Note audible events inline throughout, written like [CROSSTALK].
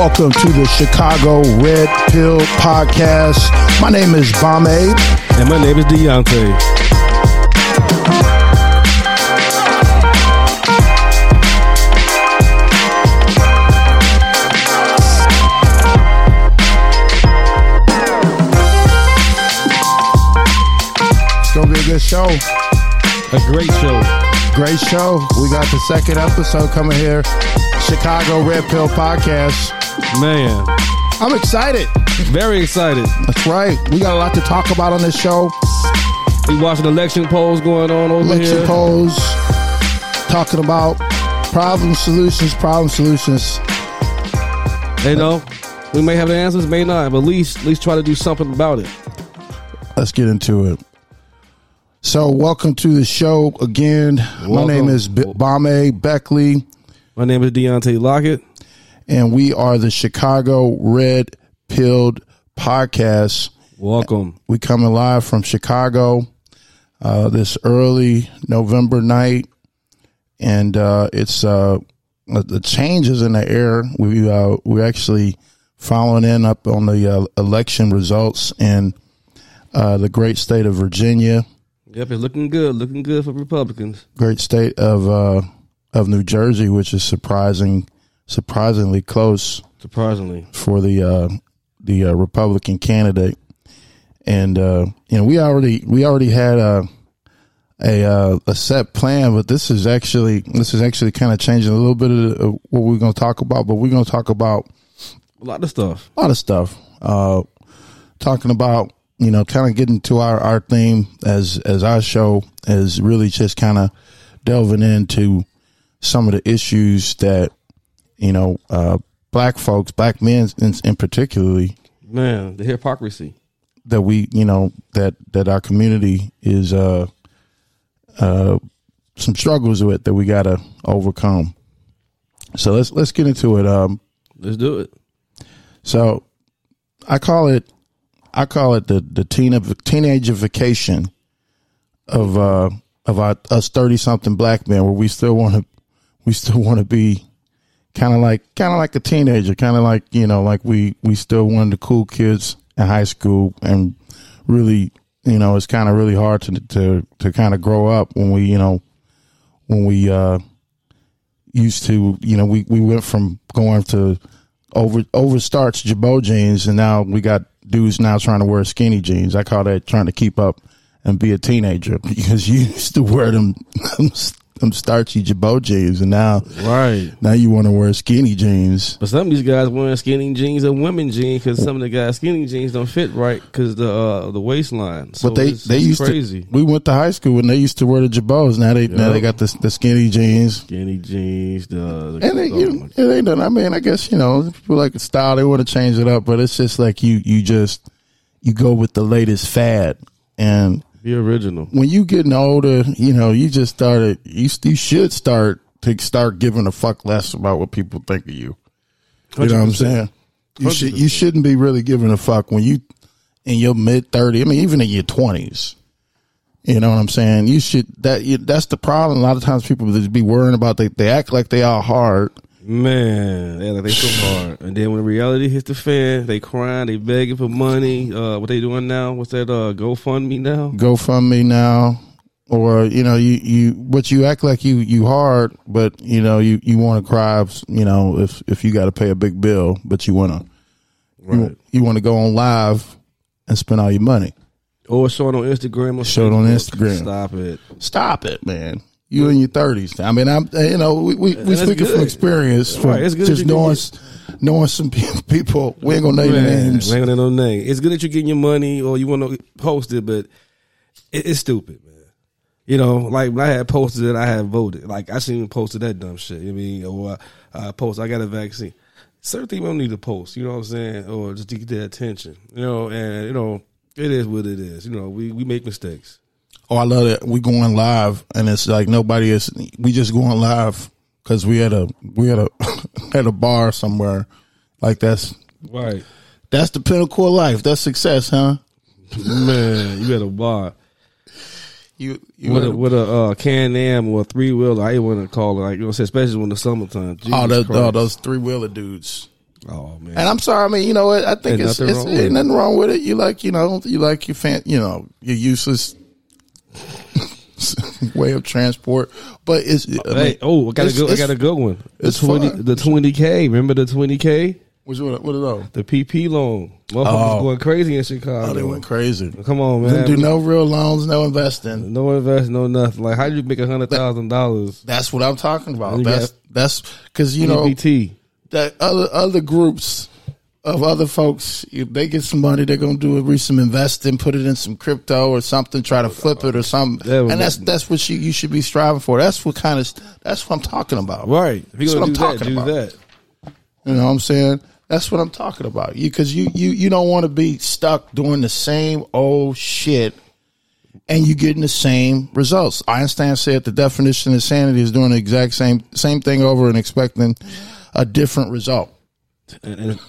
Welcome to the Chicago Red Pill Podcast. My name is Bombe. And my name is Deontay. It's gonna be a good show. A great show. Great show. We got the second episode coming here. Chicago Red Pill Podcast. Man, I'm excited. very excited. That's right. We got a lot to talk about on this show. We watching election polls going on over Election here. polls. Talking about problem solutions, problem solutions. Hey, know, we may have the answers, may not, but at least at least try to do something about it. Let's get into it. So, welcome to the show again. My name is B- Bombe Beckley, My name is Deontay Lockett. And we are the Chicago Red Pilled Podcast. Welcome. We coming live from Chicago uh, this early November night, and uh, it's uh, the changes in the air. We uh, we're actually following in up on the uh, election results in uh, the great state of Virginia. Yep, it's looking good. Looking good for Republicans. great state of uh, of New Jersey, which is surprising, surprisingly close Surprisingly. for the uh, the uh, Republican candidate. And uh, you know, we already we already had a a uh, a set plan, but this is actually this is actually kind of changing a little bit of, of what we're going to talk about. But we're going to talk about A lot of stuff. a lot of stuff. Uh, talking about you know, kind of getting to our our theme as as our show is really just kind of delving into some of the issues that you know uh, black folks, black men in, in particularly Man, the hypocrisy. that we you know that that our community is uh uh some struggles with that we got to overcome. So let's let's get into it. Um, Let's do it. So I call it I call it the the teen of teenagerification of uh of our us thirty something black men where we still want to we still want to be kind of like kind of like a teenager kind of like you know like we we still one of the cool kids in high school and really you know it's kind of really hard to to to kind of grow up when we you know when we uh used to you know we we went from going to over over starched Girbaud jeans, and now we got dudes now trying to wear skinny jeans. I call that trying to keep up and be a teenager [LAUGHS] because you used to wear them [LAUGHS] starchy Girbaud jeans, and now Right. now you want to wear skinny jeans. But some of these guys wearing skinny jeans and women jeans because some of the guys' skinny jeans don't fit right because the uh, the waistline. So But they it's, they it's used crazy. to. We went to high school and they used to wear the Girbauds. Now they now they got the the skinny jeans. skinny jeans. The, the And they, you, it ain't done. I mean, I guess you know people like the style. They want to change it up, but it's just like you you just you go with the latest fad and the original. when you getting older, you know, you just started. You you should start to start giving a fuck less about what people think of you. You know what I'm 100%. saying? You should you shouldn't be really giving a fuck when you in your mid 30. I mean, even in your 20s. You know what I'm saying? You should that you, that's the problem. A lot of times people just be worrying about they they act like they are hard. Man, they like they so hard, and then when reality hits the fan, they crying, they begging for money. Uh, what they doing now? What's that? Uh, GoFundMe now? GoFundMe now, or you know, you you but you act like you you hard, but you know you you want to cry, you know, if if you got to pay a big bill, but you want to Right. you, you want to go on live and spend all your money. Or show it on Instagram. Or Show it on Facebook. Instagram. Stop it. Stop it, man. You in your thirties. I mean, I'm you know we we, we speaking from experience, from Right, it's good just knowing knowing some [LAUGHS] people. We ain't gonna name Man, names. we ain't gonna know no name. It's good that you're getting your money or you want to post it, but it, it's stupid, man. You know, like when I had posted it, I had voted. Like I even posted that dumb shit. You know I mean, or I uh, post I got a vaccine. Certain things we don't need to post. You know what I'm saying? Or just to get their attention. You know, and you know it is what it is. You know, we we make mistakes. Oh, I love it. we going live, and it's like nobody is. We just going live because we had a we had a [LAUGHS] at a bar somewhere. Like that's Right. that's the pinnacle of life. That's success, huh? Man, you had a bar. You you with a, a- with a uh, Can Am or a three wheeler. I want to call it like you know, especially when the summertime. Jesus oh, those, oh, those three wheeler dudes. Oh man, And I'm sorry. I mean, you know what? I think Ain't it's, nothing it's wrong with nothing wrong with it. You like, you know, you like your fan, you know, your useless [LAUGHS] way of transport. But it's, I hey, oh, I got a good, I got a good one. The it's twenty, fun. the twenty k. Remember the twenty k, Which one? What are those? the PP loan. Motherfuckers Oh. going crazy in Chicago. Oh, they went crazy. Come on, Didn't man. do no real loans, no investing. No invest, no nothing. Like, how did you make a hundred thousand dollars? That's what I'm talking about. That's got- that's because you know EBT. that other other groups of other folks, if they get some money, they're gonna do a some investing, put it in some crypto or something, try to flip it or something. That and that's that's what you you should be striving for. That's what kind of that's what I'm talking about. Right. If That's what I'm that, talking do about. that. You know what I'm saying? That's what I'm talking about. You because you you you don't want to be stuck doing the same old shit and you're getting the same results. Einstein said the definition of insanity is doing the exact same same thing over and expecting a different result. And, [LAUGHS] and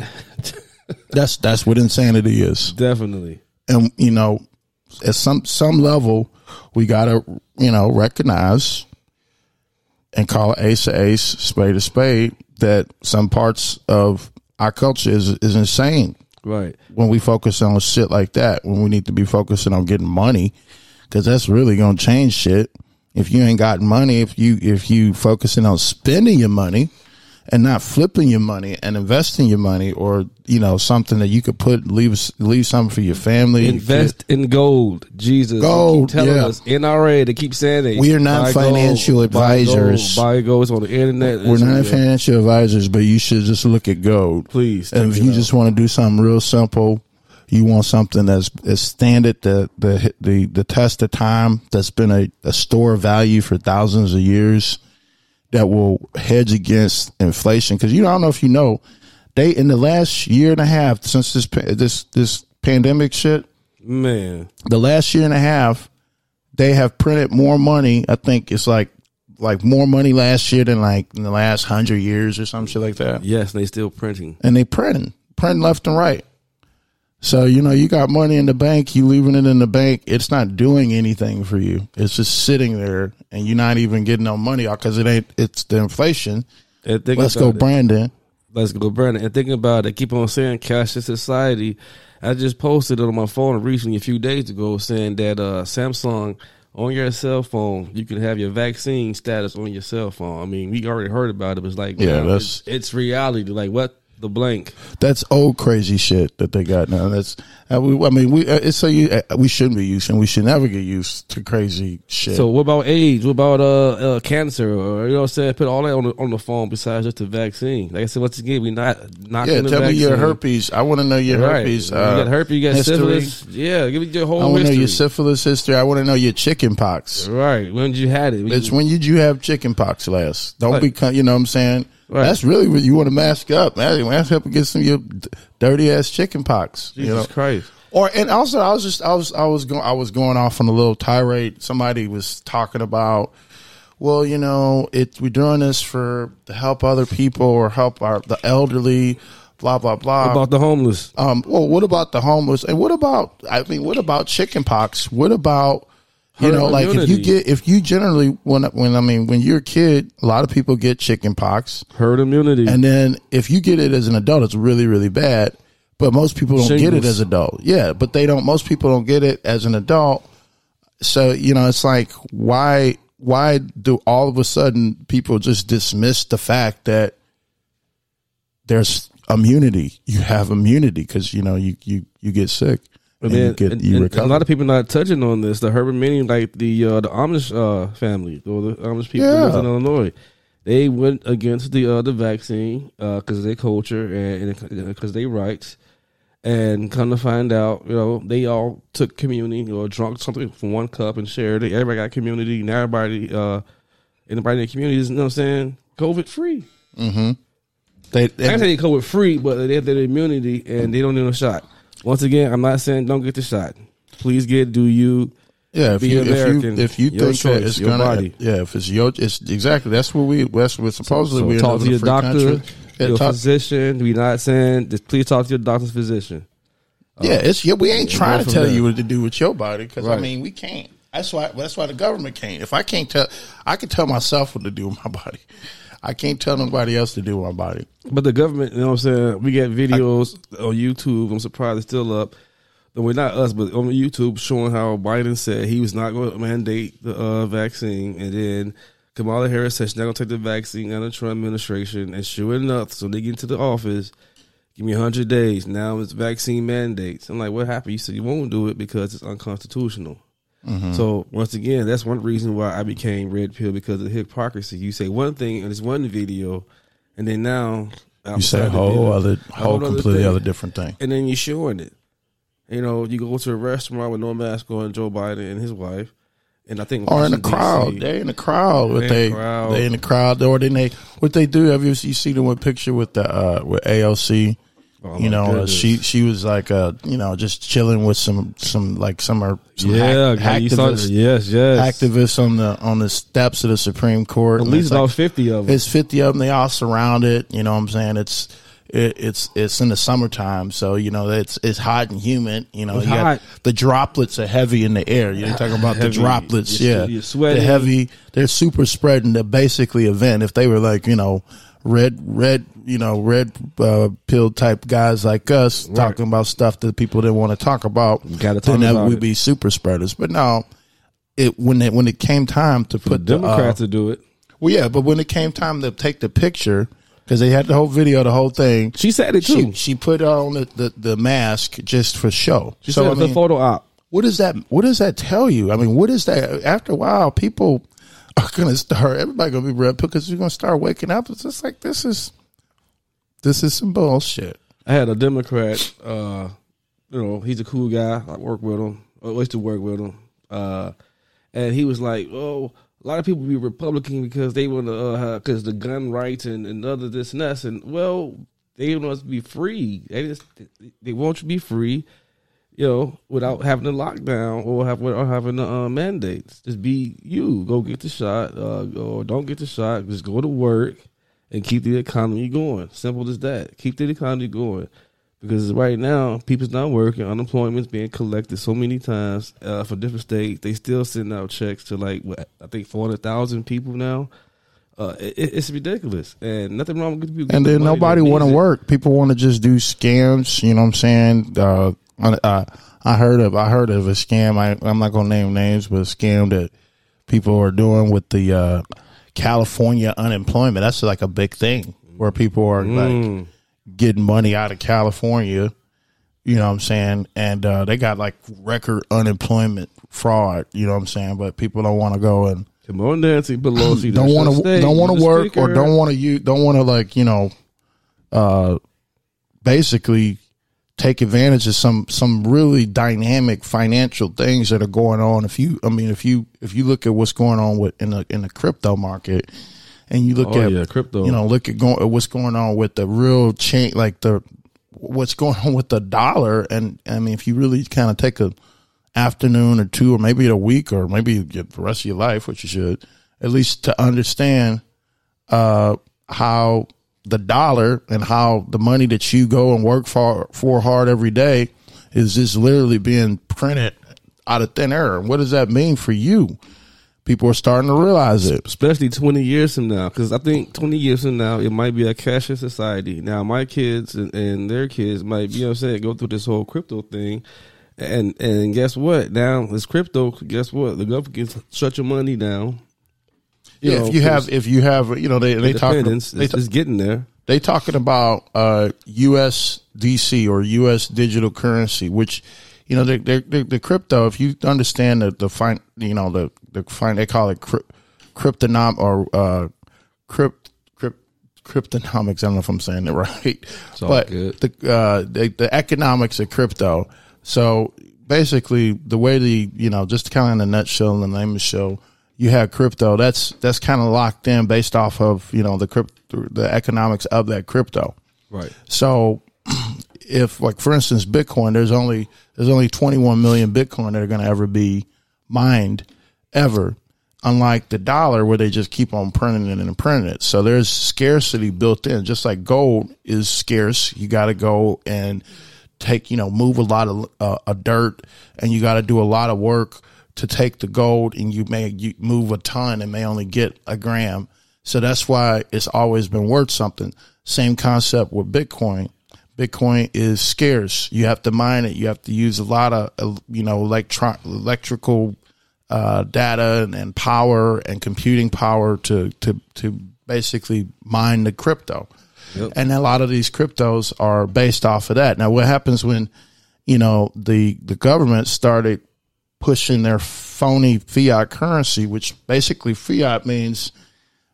That's that's what insanity is. definitely. And you know, at some some level, we gotta you know recognize and call ace a ace, spade a spade. That some parts of our culture is is insane Right. when we focus on shit like that. When we need to be focusing on getting money, because that's really gonna change shit. If you ain't got money, if you if you focusing on spending your money and not flipping your money and investing your money, or you know something that you could put leave leave something for your family. Invest in gold. Jesus. Gold, Keep telling yeah. us NRA. They keep saying that. We are not Buy gold, financial buy advisors. Gold, buy gold. On the internet. We're It's- not financial advisors, but you should just look at gold. Please. And if you out. just want to do something real simple, you want something that's standard the the the the test of time that's been a, a store of value for thousands of years that will hedge against inflation because you know, I don't know if you know they in the last year and a half since this this this pandemic shit man. the last year and a half they have printed more money I think it's like like more money last year than like in the last hundred years or some shit like that Yes, they still printing. and they printing, printing left and right. So you know, you got money in the bank, you leaving it in the bank. It's not doing anything for you. It's just sitting there, and you're not even getting no money out because it ain't. It's the inflation. Let's go, it. Brandon. Let's go, Brandon. And thinking about it, keep on saying cashless society. I just posted it on my phone recently a few days ago saying that uh, Samsung on your cell phone, you can have your vaccine status on your cell phone. I mean, we already heard about it, but it's like, Yeah, wow, that's- it's, it's reality. Like, what the blank? That's old crazy shit that they got now. That's uh, I mean, we uh, it's so you uh, we shouldn't be used, and we should never get used to crazy shit. So, what about AIDS? What about uh, uh cancer? Or you know, what I'm saying put all that on the on the phone besides just the vaccine. Like I said, once again, we not not yeah, the tell me vaccine. your herpes. I want to know your Right. herpes. you Uh, got herpes. You got history. syphilis. Yeah, give me your whole. I want to know your syphilis history. I want to know your chicken pox. Right. When did you had it? When It's you- when did you have chicken pox last? Don't Right. become, you know what I'm saying? Right. That's really what you want to mask up. Man, mask up and get some of your dirty ass chicken pox. Jesus you know? Christ. Or and also I was just I was I was going I was going off on a little tirade. Somebody was talking about well, you know, it we're doing this for to help other people or help our the elderly, blah blah blah. What about the homeless? Um, well, what about the homeless? And what about, I mean, what about chicken pox? What about, you know, like if you get, if you generally, when, when, I mean, when you're a kid, a lot of people get chicken pox. Herd immunity. And then if you get it as an adult, it's really, really bad. But most people don't get it Shingles. as adult. Yeah. But they don't, most people don't get it as an adult. So, you know, it's like, why, why do all of a sudden people just dismiss the fact that there's immunity. You have immunity because you know you you you get sick and, And then, you get and- you and recover. a lot of people not touching on this. The herd immunity, like the uh, the Amish uh, family or the Amish people Yeah. in Illinois, they went against the uh, the vaccine because of their culture and because they rights. And come to find out, you know, they all took community or drunk something from one cup and shared it. Everybody got community, Now everybody, uh, anybody in the community is, you know what I'm saying, COVID free. they, I can say they COVID free, but they have their immunity and they don't need a shot. Once again, I'm not saying don't get the shot. Please get. Do you? yeah, if be you if you if you think choice, that it's your gonna body. yeah if it's your it's exactly that's what we that's what supposedly So we talk to your doctor, Yeah, your talk- physician. We not saying just please talk to your doctor's physician. Uh, yeah, it's yeah, we ain't trying to tell you what to do with your body because I mean we can't. That's why that's why the government can't. If I can't tell, I can tell myself what to do with my body. I can't tell nobody else to do my body. But the government, you know what I'm saying? We get videos on YouTube. I'm surprised it's still up. We're not us, but on YouTube showing how Biden said he was not going to mandate the uh, vaccine. And then Kamala Harris said she's not going to take the vaccine under the Trump administration. And sure enough, so they get into the office, give me 100 days. Now it's vaccine mandates. I'm like, what happened? You said you won't do it because it's unconstitutional. Mm-hmm. So once again, that's one reason why I became red pill because of the hypocrisy. You say one thing in this one video, and then now you say a whole other, whole, whole completely other, other different thing, and then you're showing it. You know, you go to a restaurant with no mask on, Joe Biden and his wife, and I think or in the crowd, they're in the crowd. What they they in the crowd, or then they what they do? Have you, you seen the one picture with the uh, with AOC? Oh, you know, uh, she she was like, uh, you know, just chilling with some some like some, are, some yeah, hack, activists, yes, yes, activists on the on the steps of the Supreme Court. At least about like, fifty of them. It's fifty of them. They all surround it. You know what I'm saying? It's it, it's it's in the summertime, so you know it's it's hot and humid. You know, you got, the droplets are heavy in the air. You're talking about [LAUGHS] heavy. the droplets, you're, yeah. You're sweating. They're heavy. They're super spreading. They're basically event. If they were like you know red red you know red uh, pill type guys like us right. talking about stuff that people didn't want to talk about, then that would be super spreaders. But now, it when it when it came time to put the Democrats the, uh, to do it. Well, yeah, but when it came time to take the picture, because they had the whole video, the whole thing. She said it too. She, she put on the, the, the, mask just for show. She so, said I mean, the photo op. What does that? What does that tell you? I mean, what is that? After a while, people are gonna start. Everybody gonna be red because you're gonna start waking up. It's just like this is this is some bullshit. I had a Democrat. Uh, you know, he's a cool guy. I work with him. I to work with him. Uh, and he was like, "Oh, a lot of people be Republican because they want to, uh, because the gun rights and, and other this and that. And well, they want us to be free. They just they want you to be free, you know, without having a lockdown or have without having the uh, mandates. Just be you. Go get the shot, uh, or don't get the shot. Just go to work and keep the economy going. Simple as that. Keep the economy going because right now people's not working, unemployment's being collected so many times uh, for different states. They still sending out checks to like what I think four hundred thousand people now. Uh, it, it's ridiculous, and nothing wrong with people. And then nobody want to work. People want to just do scams. You know what I'm saying? Uh, uh, I heard of I heard of a scam. I, I'm not gonna name names, but a scam that people are doing with the uh, California unemployment. That's like a big thing where people are mm. like getting money out of California. You know what I'm saying? And uh, they got like record unemployment fraud. You know what I'm saying? But people don't want to go and come on, Nancy Pelosi. [CLEARS THROAT] don't want to don't want to work speaker. or don't want to you don't want to like you know, uh, basically take advantage of some some really dynamic financial things that are going on. If you, I mean, if you if you look at what's going on with in the in the crypto market, and you look oh, at yeah, crypto. You know, look at going what's going on with the real change, like the what's going on with the dollar. And I mean, if you really kind of take a afternoon or two, or maybe a week, or maybe the rest of your life, which you should, at least to understand uh, how the dollar and how the money that you go and work for for hard every day is just literally being printed out of thin air. What does that mean for you? people are starting to realize it. Especially 20 years from now. Because I think 20 years from now, it might be a cashless society. Now, my kids and, and, their kids might, you know what I'm saying, go through this whole crypto thing. And and guess what? Now, this crypto, guess what? The government can shut your money down. You yeah, know, if you have, if you have, you know, they they talk, they it's, it's getting there. They talking about uh, USDC or U.S. digital currency, which you know, the, the, the crypto. If you understand the the fine, you know, the the fine, they call it crypt, cryptonom or uh, crypt, crypt cryptonomics. I don't know if I'm saying it [LAUGHS] right, but good. the uh, the, the economics of crypto. So basically, the way the you know, just kind of in a nutshell, in the name of the show, you have crypto. That's that's kind of locked in based off of you know the crypt, the economics of that crypto. Right. So [CLEARS THROAT] if like for instance bitcoin there's only there's only 21 million bitcoin that are going to ever be mined ever unlike the dollar where they just keep on printing it and printing it so there's scarcity built in just like gold is scarce you got to go and take you know move a lot of uh, a dirt and you got to do a lot of work to take the gold and you may you move a ton and may only get a gram So that's why it's always been worth something. Same concept with Bitcoin. Bitcoin is scarce. You have to mine it. You have to use a lot of, uh, you know, electro- electrical uh, data and, and power and computing power to, to, to basically mine the crypto. Yep. And a lot of these cryptos are based off of that. Now, what happens when, you know, the, the government started pushing their phony fiat currency, which basically fiat means,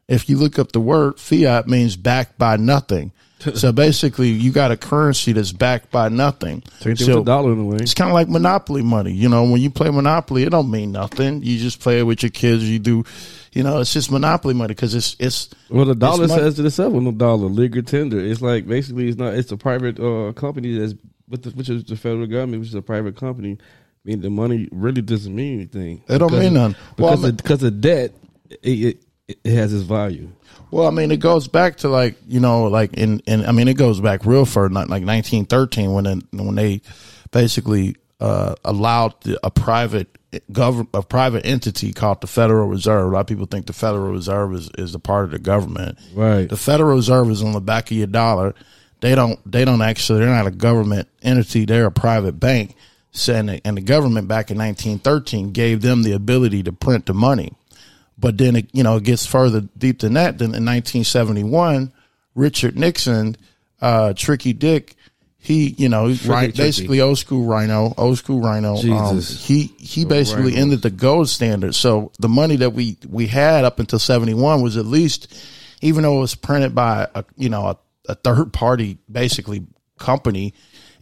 if you look up the word, fiat means backed by nothing. [LAUGHS] so basically, you got a currency that's backed by nothing. So- dollar in a way. it's kind of like Monopoly money. You know, when you play Monopoly, it don't mean nothing. You just play it with your kids. You do, you know, it's just Monopoly money because it's it's Well, the dollar It's says to itself with no dollar, legal tender. It's like basically it's not. It's a private uh, company that's with the, which is the federal government, which is a private company. I mean, the money really doesn't mean anything. It don't Because- mean nothing. Well, because I mean- of, because of debt. It, it, it has its value. Well, I mean, it goes back to like you know, like in, in I mean, it goes back real far, not like 1913 when it, when they basically uh, allowed the, a private government, a private entity called the Federal Reserve. A lot of people think the Federal Reserve is, is a part of the government. Right. The Federal Reserve is on the back of your dollar. They don't. They don't actually. They're not a government entity. They're a private bank. And, the, and the government back in 1913 gave them the ability to print the money. But then it, you know, it gets further deep than that. Then in 1971, Richard Nixon, uh, Tricky Dick, he, you know, right, basically old school rhino, old school rhino. Um, he, he basically rhinos. ended the gold standard. So the money that we, we had up until 71 was at least, even though it was printed by a, you know, a, a third party, basically company,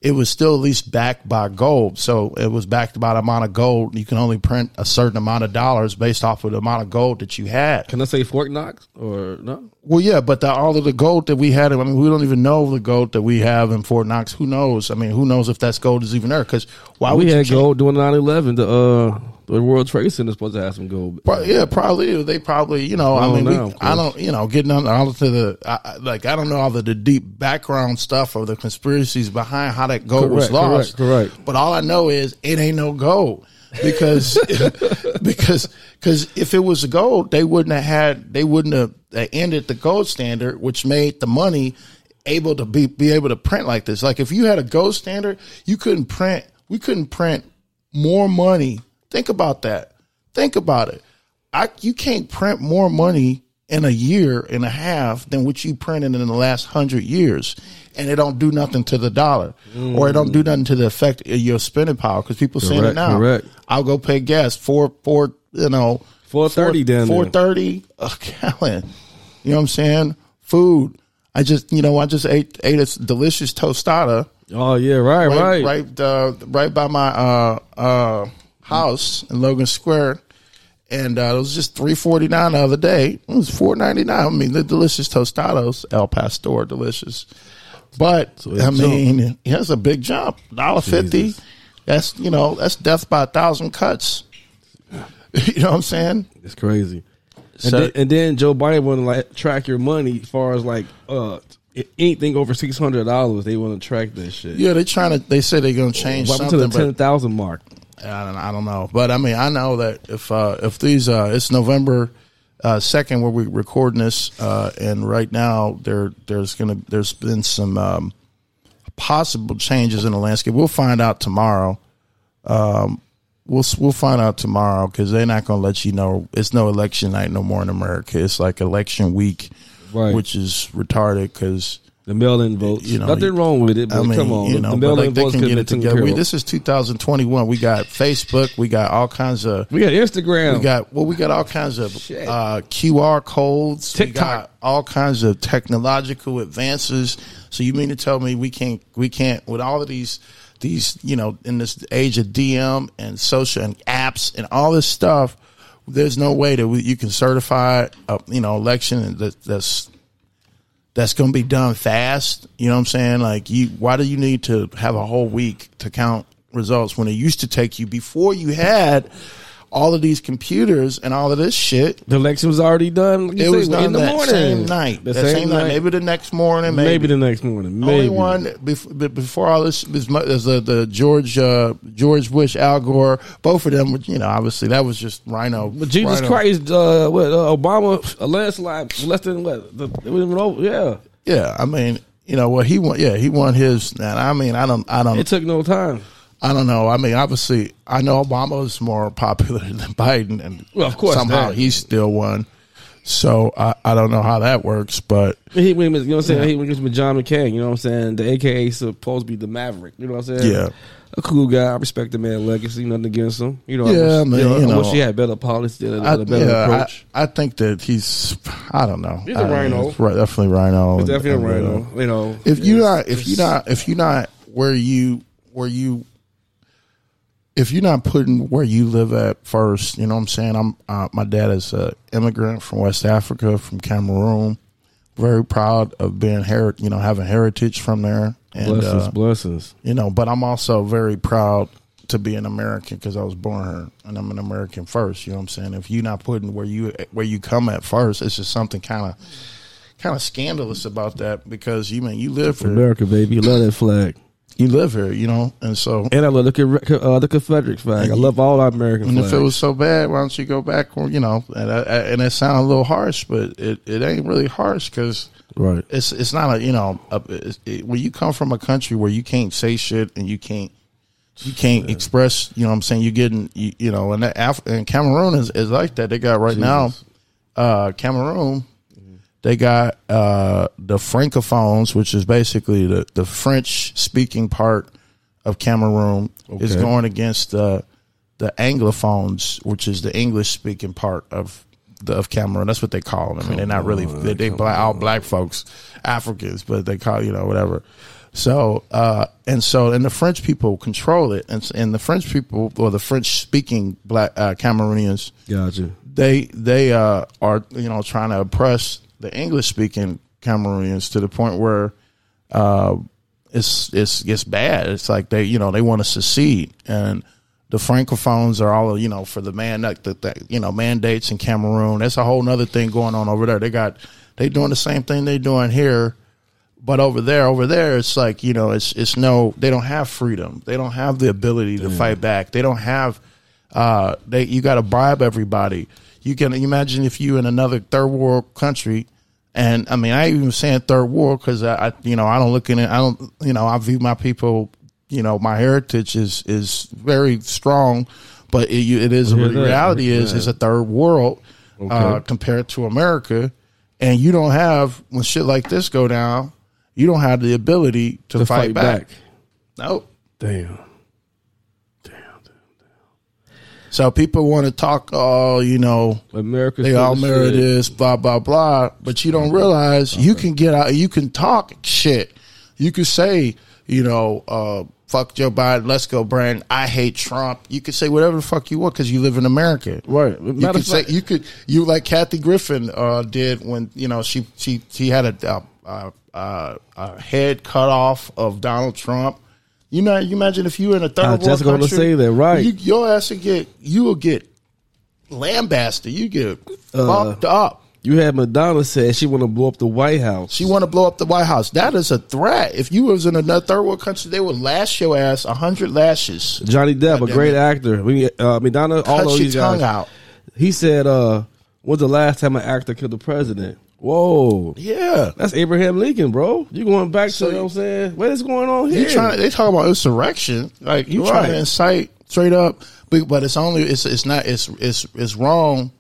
it was still at least backed by gold. So it was backed by the amount of gold. You can only print a certain amount of dollars based off of the amount of gold that you had. Can I say Fort Knox or no? Well, yeah, but the, all of the gold that we had, I mean, we don't even know the gold that we have in Fort Knox. Who knows? I mean, who knows if that's gold is even there? Because why we had gold during 9-11. The uh, the World Trade Center is supposed to have some gold. Yeah, probably they probably you know I, I mean know, of I don't you know getting on all to the I, like I don't know all of the deep background stuff or the conspiracies behind how that gold was lost. correct, correct. But all I know is it ain't no gold because [LAUGHS] because because if it was gold they wouldn't have had they wouldn't have ended the gold standard which made the money able to be be able to print like this. Like if you had a gold standard, you couldn't print we couldn't print more money. Think about that. Think about it. I you can't print more money in a year and a half than what you printed in the last hundred years, and it don't do nothing to the dollar, or it don't do nothing to the effect of your spending power. Because people saying it Correct, now. correct. I'll go pay gas four four you know 4.30 then four thirty a gallon. You know what I'm saying? Food. I just you know I just ate ate a delicious tostada Oh yeah, right, right right. right uh, right by my uh, uh, house in Logan Square, and uh, it was just three forty nine the other day. It was four ninety nine. I mean, the delicious tostados, El Pastor, delicious. But it I jumped. mean, yeah, it's a big jump. Dollar fifty. That's you know that's death by a thousand cuts. [LAUGHS] you know what I'm saying? It's crazy. And, then, and then Joe Biden want to like track your money as far as like uh anything over six hundred dollars. They want to track that shit. Yeah, they trying to. They say they're gonna change Up to the but ten thousand mark. I don't, I don't know, but I mean, I know that if uh, if these uh, it's November uh, second where we're recording this, uh, and right now there there's gonna there's been some um, possible changes in the landscape. We'll find out tomorrow. Um, we'll we'll find out tomorrow because they're not gonna let you know. It's no election night no more in America. It's like election week, Right. which is retarded because. The mail-in votes. You know, Nothing wrong with it, but I mean, come on. you the know, but mail-in like they votes can get it together. We, this is 2021. We got Facebook. We got all kinds of. We got Instagram. We got well, we got all kinds of uh, QR codes. We got all kinds of technological advances. So you mean to tell me we can't we can't with all of these these you know in this age of DM and social and apps and all this stuff, there's no way that we, you can certify a you know election that, that's that's going to be done fast. You know what I'm saying? Like you, why do you need to have a whole week to count results when it used to take you before you had all of these computers and all of this shit. The election was already done. Like you It say, was done in the morning. same night. The that same, night. Maybe the next morning. Maybe, Maybe, the next morning. Maybe. only one bef- before all this is the, the George uh, George Bush, Al Gore. Both of them, you know, obviously that was just Rhino. But Jesus Rhino. Christ, uh, what uh, Obama a landslide less than what? The, it was even over. Yeah, Yeah, I mean, you know what he won. Yeah, he won his. And I mean, I don't, I don't, it took no time. I don't know. I mean, obviously, I know Obama is more [LAUGHS] popular than Biden, and Well, of course, somehow that. he still won. So I, I don't know how that works, but He went, with- you know what I'm saying? He went with John McCain. You know what I'm saying? The AKA supposed to be the Maverick. You know what I'm saying? Yeah. a cool guy. I respect the man legacy. Nothing against him. You know, Yeah, I wish, man, you know, you I wish he had better policy, a, I, a better yeah, approach. I, I think that he's. I don't know. He's a rhino. Right, definitely rhino. He's definitely and, uh, rhino. You know, If you're not, if you're not, if you're not where you where you if you're not putting where you live at first, you know what I'm saying? I'm uh, my dad is an immigrant from West Africa, from Cameroon. Very proud of being her, you know, having heritage from there. And bless us, uh, us, you know, but I'm also very proud to be an American because I was born here and I'm an American first. You know what I'm saying? If you're not putting where you where you come at first, it's just something kind of kind of scandalous about that because you mean you live here, America, baby, love that flag, you live here, you know, and so. and I love the Con- uh, the Confederate flag. I love all our American And flags. if it was so bad, why don't you go back? Or you know, and I, I- and it sounds a little harsh, but it, it ain't really harsh because right, it's it's not a you know a, it, when you come from a country where you can't say shit and you can't you can't express you know what I'm saying you're getting you, you know and that Af- and Cameroon is, is like that they got right now uh Cameroon they got uh the francophones which is basically the the French speaking part of Cameroon is going against uh the anglophones which is the English speaking part of the, of Cameroon. That's what they call them. I mean they're not really they, they black, all black folks Africans but they call you know whatever. So uh, and so and the French people control it, and and the French people or the French speaking black uh, Cameroonians gotcha. they they uh, are you know trying to oppress the English speaking Cameroonians to the point where uh, it's it's it's bad. It's like they you know they want to secede and. The francophones are all you know for the man that the, you know mandates in Cameroon. That's a whole other thing going on over there. They got they doing the same thing they're doing here, but over there, over there, it's like you know, it's it's no, they don't have freedom. They don't have the ability to fight back. They don't have. Uh, they you got to bribe everybody. You can imagine if you in another third world country, and I mean, I even saying third world because I, I, you know, I don't look in it. I don't, you know, I view my people. You know, my heritage is is very strong, but it, it is the that- reality is it's a third world uh, compared to America, and you don't have when shit like this go down, you don't have the ability to, To fight, fight back. back. Nope. Damn. So people want to talk, oh, you know, America. they all merit this, blah blah blah. But you don't realize you can get out, you can talk shit. You can say, you know, uh, fuck Joe Biden, let's go, Brandon. I hate Trump. You can say whatever the fuck you want because you live in America. Right. You Matter could say you could you like Kathy Griffin uh, did when you know she she she had a, a, a, a head cut off of Donald Trump. You know, you imagine if you were in a third I world just gonna country, say that, right. You, your ass will get you will get lambasted. You get Uh, fucked up. You had Madonna said she want to blow up the White House. She want to blow up the White House. That is a threat. If you was in another third world country, they would lash your ass a hundred lashes. Johnny Depp, a great it. actor. We uh, Madonna, all Cut of your these tongue guys. out. He said, uh, "When's the last time an actor killed the president?" Whoa, Yeah. that's Abraham Lincoln, bro. You going back So to you know what I'm saying? What is going on here? trying? They talk about insurrection. Like you trying to incite straight up, but, but it's only it's it's not it's it's it's wrong.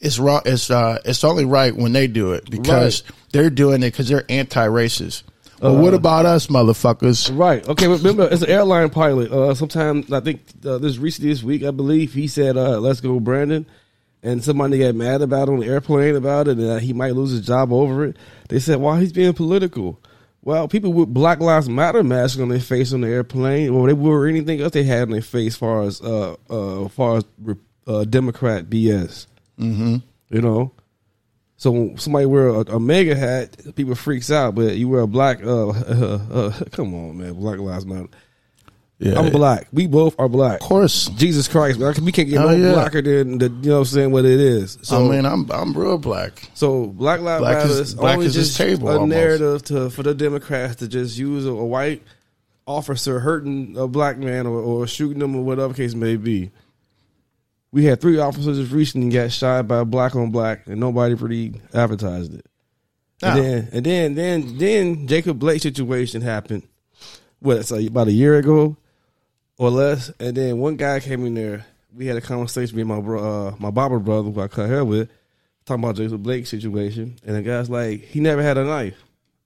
It's wrong. It's uh it's only right when they do it because they're doing it because they're anti-racist. But what about us, motherfuckers? Right. Okay. Remember, it's an airline pilot. Uh, sometime I think uh, this recently this week, I believe he said, uh, "Let's go, Brandon." And somebody got mad about it on the airplane about it, and he might lose his job over it. They said, "Well, he's being political." Well, people with Black Lives Matter masks on their face on the airplane, or they wore anything else they had on their face, far as uh, uh, far as uh, Democrat BS. Mm-hmm. You know, so when somebody wear a, a MAGA hat, people freaks out. But you wear a black, uh, [LAUGHS] uh, uh, come on, man, Black Lives Matter. Yeah. I'm black. We both are black. Of course. Jesus Christ, man. We can't get no yeah. blacker than the, you know what I'm saying, what it is. So, I mean, I'm I'm real black. so Black Lives Black Matter is- black only is just table a almost. narrative to for the Democrats to just use a, a white officer hurting a black man or, or shooting them or whatever case may be. We had three officers just recently got shot by a black on black, and nobody pretty advertised it. And then and then then then Jacob Blake situation happened. What it's like about a year ago or less. And then one guy came in there. We had a conversation with my bro, uh, my barber brother who I cut hair with, talking about Jason Blake situation. And the guy's like, he never had a knife.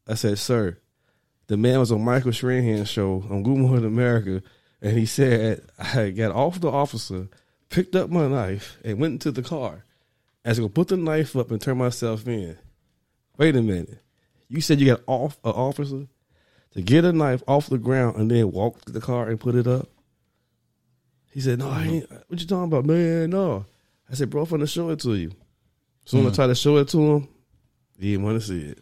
I said, sir, the man was on Michael Strahan's show on Good Morning America, and he said I got off the officer, picked up my knife, and went into the car. I was gonna put the knife up and turn myself in. Wait a minute. You said you got off an officer to get a knife off the ground and then walk to the car and put it up? He said, No, I ain't what you talking about, man? No. I said, bro, I'm gonna show it to you. So when I tried to show it to him, he didn't want to see it.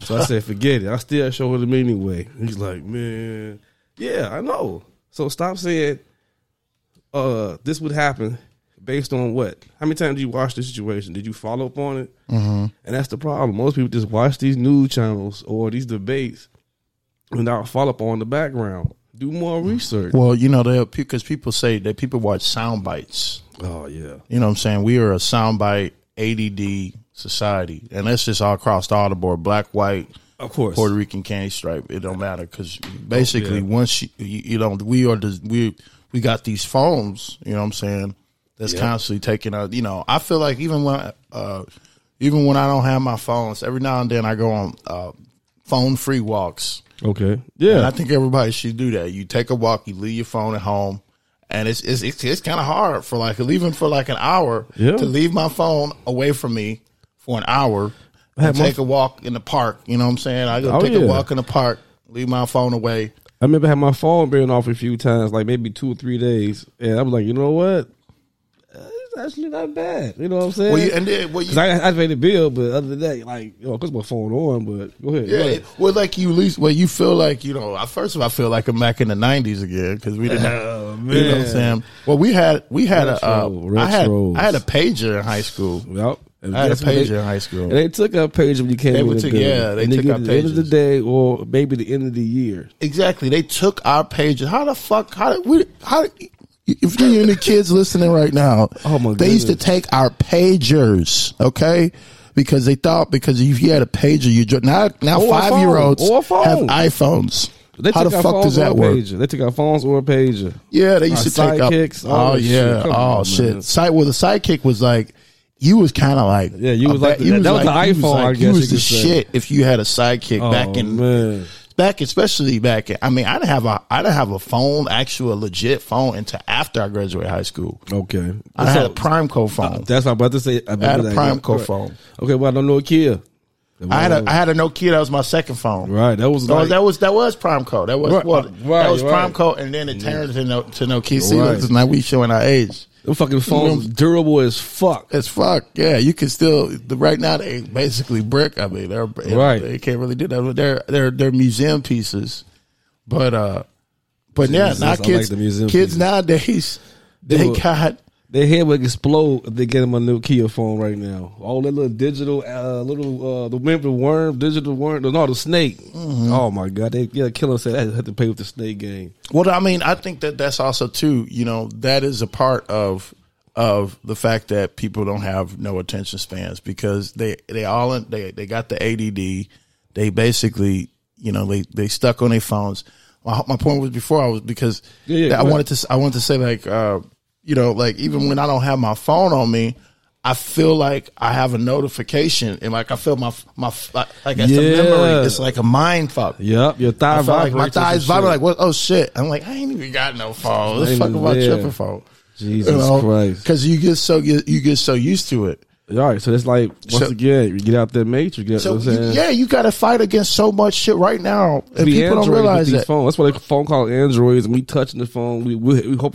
So I said, forget it. I still show it to him anyway. He's like, man, yeah, I know. So stop saying uh this would happen based on what? How many times did you watch the situation? Did you follow up on it? Mm-hmm. And that's the problem. Most people just watch these news channels or these debates and not follow up on the background. Do more research. Well, you know, they because people say that people watch sound bites. Oh yeah. You know what I'm saying? We are a sound soundbite ADD society, and that's just all across all the board: black, white, Of course. Puerto Rican, candy stripe. It don't matter because basically, yeah. once you, you you know we are the, we we got these phones. You know what I'm saying? That's Yeah. constantly taking out. You know, I feel like even when uh, even when I don't have my phones, every now and then I go on uh, phone free walks. Okay. And Yeah. I think everybody should do that. You take a walk, you leave your phone at home, and it's it's it's, it's kind of hard for like even for like an hour Yeah. to leave my phone away from me for an hour I had and my- take a walk in the park. You know what I'm saying? I go Oh, take yeah. a walk in the park, leave my phone away. I remember having my phone being off a few times, like maybe two or three days, and I was like, you know what? It's actually not bad. You know what I'm saying? Well, you, and then well, you, Because I, I paid the bill, but other than that, like, you know, cause my phone on. But go ahead. go yeah, ahead. well, like you at least well, you feel like you know. I- First of all, I feel like I'm back in the '90s again because we didn't. Have, Oh, You know what I'm saying? Well, we had we had a uh, I had. I had a pager in high school. Yep. And I had a pager They- in high school. And they took our page when you came They in would the yeah, they took our to the end of the day or maybe the end of the year. Exactly. They took our pages. How the fuck? How did we? How? If you any kids listening right now, Oh, my they used to take our pagers, okay? Because they thought because if you had a pager, you dr- now now Or five year olds phone. Or a phone. have iPhones. They How the fuck does that work? Pager. They took our phones or a pager. Yeah, they used Our to take sidekicks, all Oh yeah. Oh, shit. Oh shit. Side well, the sidekick was like. You was kind of like Yeah, you was like ba- the- that was the you iPhone, I you was you the shit if you had a sidekick Oh, back in man. Back, especially back. I mean, I didn't have a, I didn't have a phone, actual legit phone until after I graduated high school. Okay. I had a So- Primeco uh, phone. That's what I'm about to say. I, I had a. Primeco Right. phone. Okay, well, I don't know a Kia. I had a, I had a Nokia. That was my second phone. Right, that was No, like, that was that was Primeco. That was Right, what uh, right, that was right. Primeco, and then it turned to no, to Nokia. See, Right. now we showing our age. Them fucking phones durable as fuck. As fuck. Yeah, you can still. The, right now they basically brick. I mean, they're Right. They can't really do that. They're they're they're museum pieces, but uh, but yeah, now I like kids the kids pieces. nowadays they, They got Their head would explode if they get them a Nokia phone right now. All that little digital, uh, little uh, the remember worm, digital worm, no, the snake. Mm-hmm. Oh my god, they yeah, killer said I had to pay with the snake game. Well, I mean, I think that that's also too. You know, that is a part of of the fact that people don't have no attention spans because they they all they they got the ADD. They basically, you know, they they stuck on their phones. My, my point was before I was because Yeah, yeah, I wanted to I wanted to say like uh you know like even when I don't have my phone on me. I feel like I have a notification, and like I feel my my like, it's a memory. It's like a mind fuck. Yep, your thigh feel like my thighs vibrate. Like what? Oh shit! I'm like I ain't even got no phone. Let's fuck about tripping phone. Jesus Christ. Because you get so you, you get so used to it. All right, so it's like once So- again, you get out that matrix. Get So you- yeah, you got to fight against so much shit right now, and people don't realize that. Phones. That's why they phone call androids, and we touching the phone. We we, we hope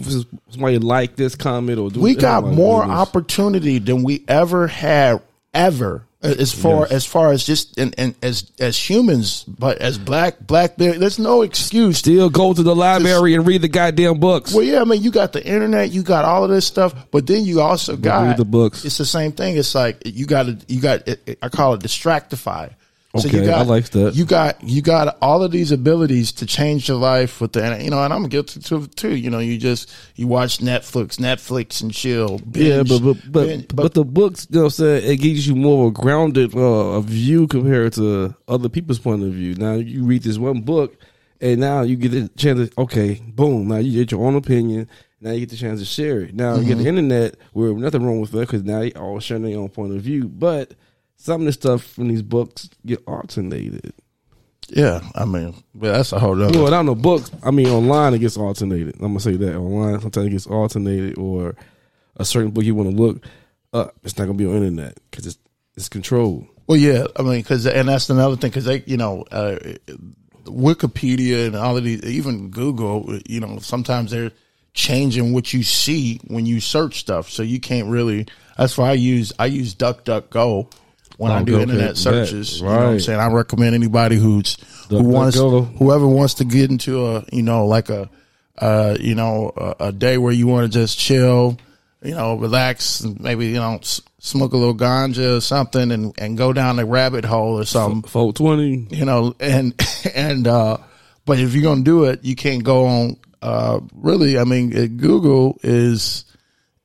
somebody like this comment or do. We got more opportunity than we ever had ever as far as far as just and, and as as humans, but as black black there's no excuse. Still go to the library and read the goddamn books. Well, yeah, I mean, you got the internet, you got all of this stuff, but then you also got read the books. It's the same thing. It's like you got to you got I call it distractify. So you Okay, got, I like that. You got you got all of these abilities to change your life with the you know, and I'm guilty to it too. You know, you just you watch Netflix, Netflix and chill. Yeah, but but but, binge. but the books, you know, what I'm saying it gives you more of a grounded uh, a view compared to other people's point of view. Now you read this one book, and now you get the chance. To, okay, boom. Now you get your own opinion. Now you get the chance to share it. Now you get the internet, where nothing wrong with that because now they all sharing their own point of view. But some of the stuff from these books get alternated. yeah, I mean, well, that's a whole other. Well, not no books. I mean, online it gets alternated. I'm gonna say that online sometimes it gets alternated, or a certain book you want to look up, it's not gonna be on internet because it's it's controlled. Well, yeah, I mean, because and that's another thing because they, you know, uh, Wikipedia and all of these, even Google, you know, sometimes they're changing what you see when you search stuff, so you can't really. That's why I use I use DuckDuckGo when I do internet searches. You know what I'm saying? I recommend anybody who's who wants whoever wants to get into a you know like a uh you know a, a day where you want to just chill you know relax and maybe you know s- smoke a little ganja or something and and go down the rabbit hole or something Four twenty. you know and [LAUGHS] and uh but if you're gonna do it you can't go on uh really i mean google is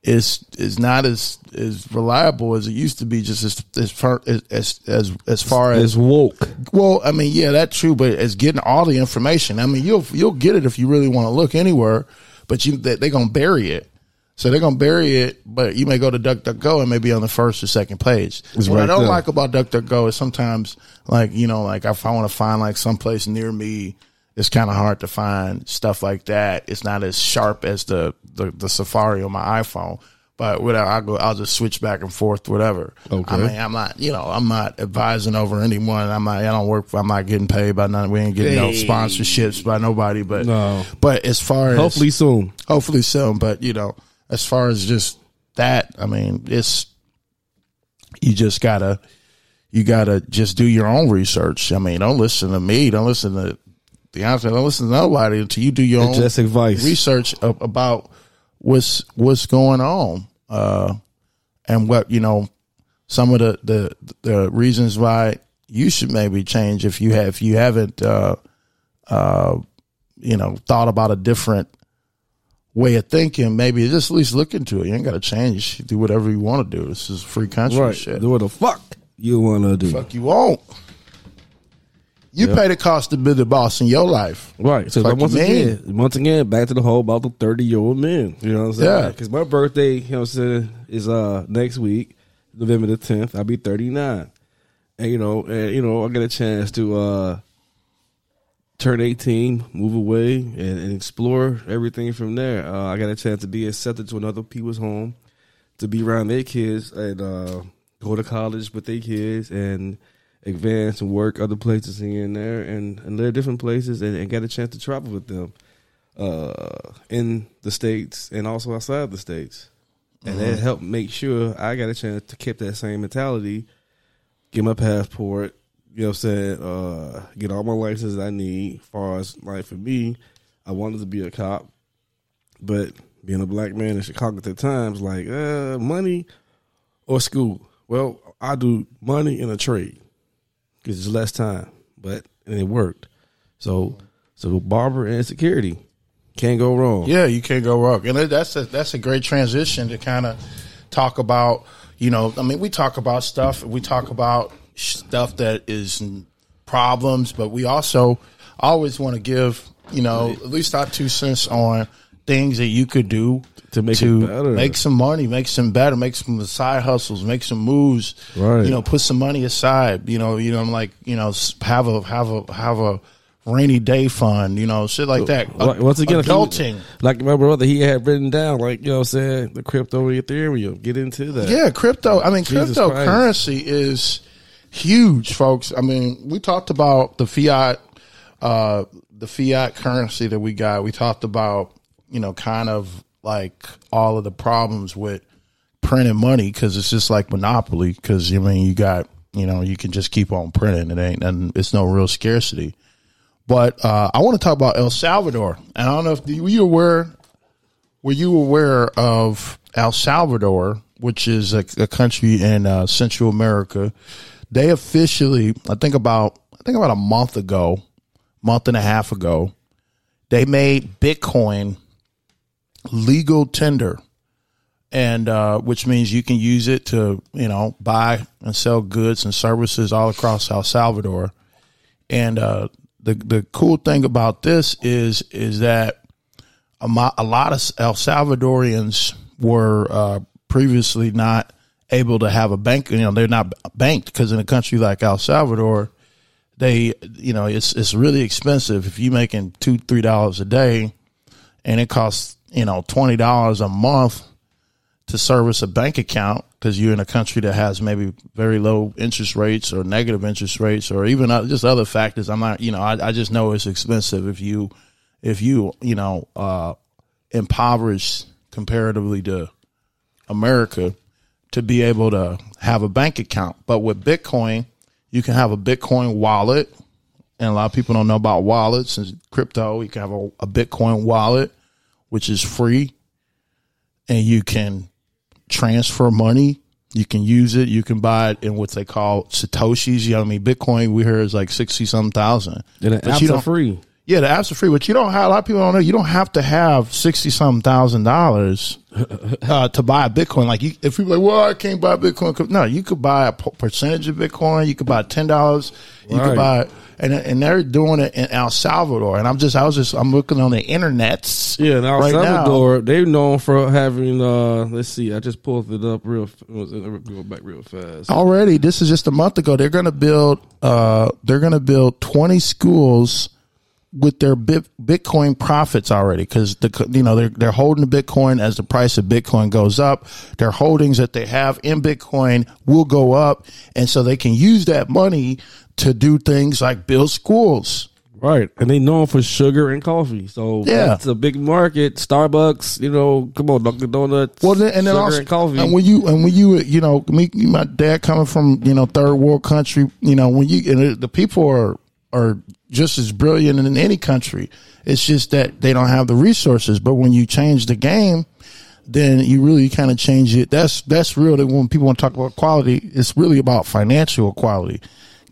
is is not as as reliable as it used to be just as as far as as as, as far as It's woke. well, I mean, yeah, that's true, but it's getting all the information. I mean, you'll you'll get it if you really want to look anywhere, but you they, they're gonna bury it. So they're gonna bury it, but you may go to DuckDuckGo and maybe on the first or second page. what I don't there. like about DuckDuckGo is sometimes, like you know, like if I want to find like someplace near me, it's kind of hard to find stuff like that. It's not as sharp as the the, the Safari on my iPhone. But whatever, I'll go. I'll just switch back and forth, whatever. Okay. I mean, I'm not, you know, I'm not advising over anyone. I'm not, I don't work. For, I'm not getting paid by none. We ain't getting no sponsorships by nobody. But No. but as far as Hopefully soon. hopefully soon. But you know, as far as just that, I mean, it's you just gotta you gotta just do your own research. I mean, don't listen to me. Don't listen to the answer. Don't listen to nobody until you do your own Just advice. research a- about what's what's going on uh, and what you know some of the, the the reasons why you should maybe change if you have if you haven't uh, uh, you know thought about a different way of thinking maybe just at least look into it you ain't got to change do whatever you want to do this is free country Right. shit Do what the fuck you wanna do. fuck you won't you pay the cost to be the boss in your life Right. So Fuck once again, once again, back to the whole about the thirty year old men. You know what I'm saying? Yeah. Because my birthday, you know what I'm saying, is uh next week, November the tenth. I'll be thirty nine. And you know, and you know, I get a chance to uh turn eighteen, move away and, and explore everything from there. Uh, I got a chance to be accepted to another people's home, to be around their kids and uh go to college with their kids and advance and work other places here and there and, and live different places and, and get a chance to travel with them uh, in the states and also outside the states. And that helped make sure I got a chance to keep that same mentality, get my passport, you know what I'm saying, uh, get all my licenses I need. As far as like for me, I wanted to be a cop, but being a black man in Chicago at the times, like uh, money or school. Well, I do money in a trade because it's less time, but and it worked. So, so barber and security can't go wrong. Yeah, you can't go wrong, and that's a that's a great transition to kind of talk about. You know, I mean, we talk about stuff. We talk about stuff that is problems, but we also always want to give you know at least our two cents on things that you could do To make to better. make some money, make some better, make some side hustles, make some moves. Right. You know, put some money aside. You know, you know, I'm like you know, have a have a have a rainy day fund. You know, shit like that. Like, once again, like he- adulting. Like my brother, he had written down, like, you know what I'm saying, the crypto Ethereum. Get into that. Yeah, crypto. I mean, Jesus cryptocurrency is huge, folks. I mean, we talked about the fiat, uh, the fiat currency that we got. We talked about, you know, kind of like all of the problems with printing money because it's just like monopoly. Because I mean, you got you know you can just keep on printing. It ain't and it's no real scarcity. But uh, I want to talk about El Salvador, and I don't know if were you aware were you aware of El Salvador, which is a, a country in uh, Central America? They officially, I think about I think about a month ago, month and a half ago, they made Bitcoin legal tender, and uh, which means you can use it to you know buy and sell goods and services all across El Salvador. And uh, the the cool thing about this is is that a, a lot of El Salvadorians were uh, previously not able to have a bank. You know, they're not banked because in a country like El Salvador, they you know it's it's really expensive if you're making two three dollars a day, and it costs you know twenty dollars a month to service a bank account because you're in a country that has maybe very low interest rates or negative interest rates or even uh, just other factors. I'm not, you know, I, I just know it's expensive if you, if you, you know, uh, impoverished comparatively to America to be able to have a bank account. But with Bitcoin, you can have a Bitcoin wallet. And a lot of people don't know about wallets and crypto. You can have a, a Bitcoin wallet, which is free. And you can transfer money. You can use it. You can buy it in what they call satoshis. You know what I mean? Bitcoin we hear is like sixty some thousand. And the apps are free. Yeah, the apps are free, but you don't have a lot of people don't know. You don't have to have sixty some thousand dollars [LAUGHS] uh, to buy a Bitcoin. Like you, if people are like, well, I can't buy Bitcoin. No, you could buy a percentage of Bitcoin. You could buy ten dollars. You Right. could buy, and and they're doing it in El Salvador. And I'm just, I was just, I'm looking on the internets. Yeah, in El right now. Salvador, they're known for having. uh Let's see, I just pulled it up real. Go back real fast. already this is just a month ago they're going to build uh they're going to build 20 schools with their bitcoin profits already cuz the you know they're they're holding the bitcoin as the price of bitcoin goes up their holdings that they have in bitcoin will go up and so they can use that money to do things like build schools Right, and they known for sugar and coffee. So Yeah. that's a big market. Starbucks, you know, come on, Dunkin' Donuts. Well, then, and then sugar also, and coffee. and when you and when you you know me, my dad coming from you know third world country, you know when you and the people are are just as brilliant in any country. It's just that they don't have the resources. But when you change the game, then you really kind of change it. That's that's real. That when people want to talk about quality, it's really about financial equality.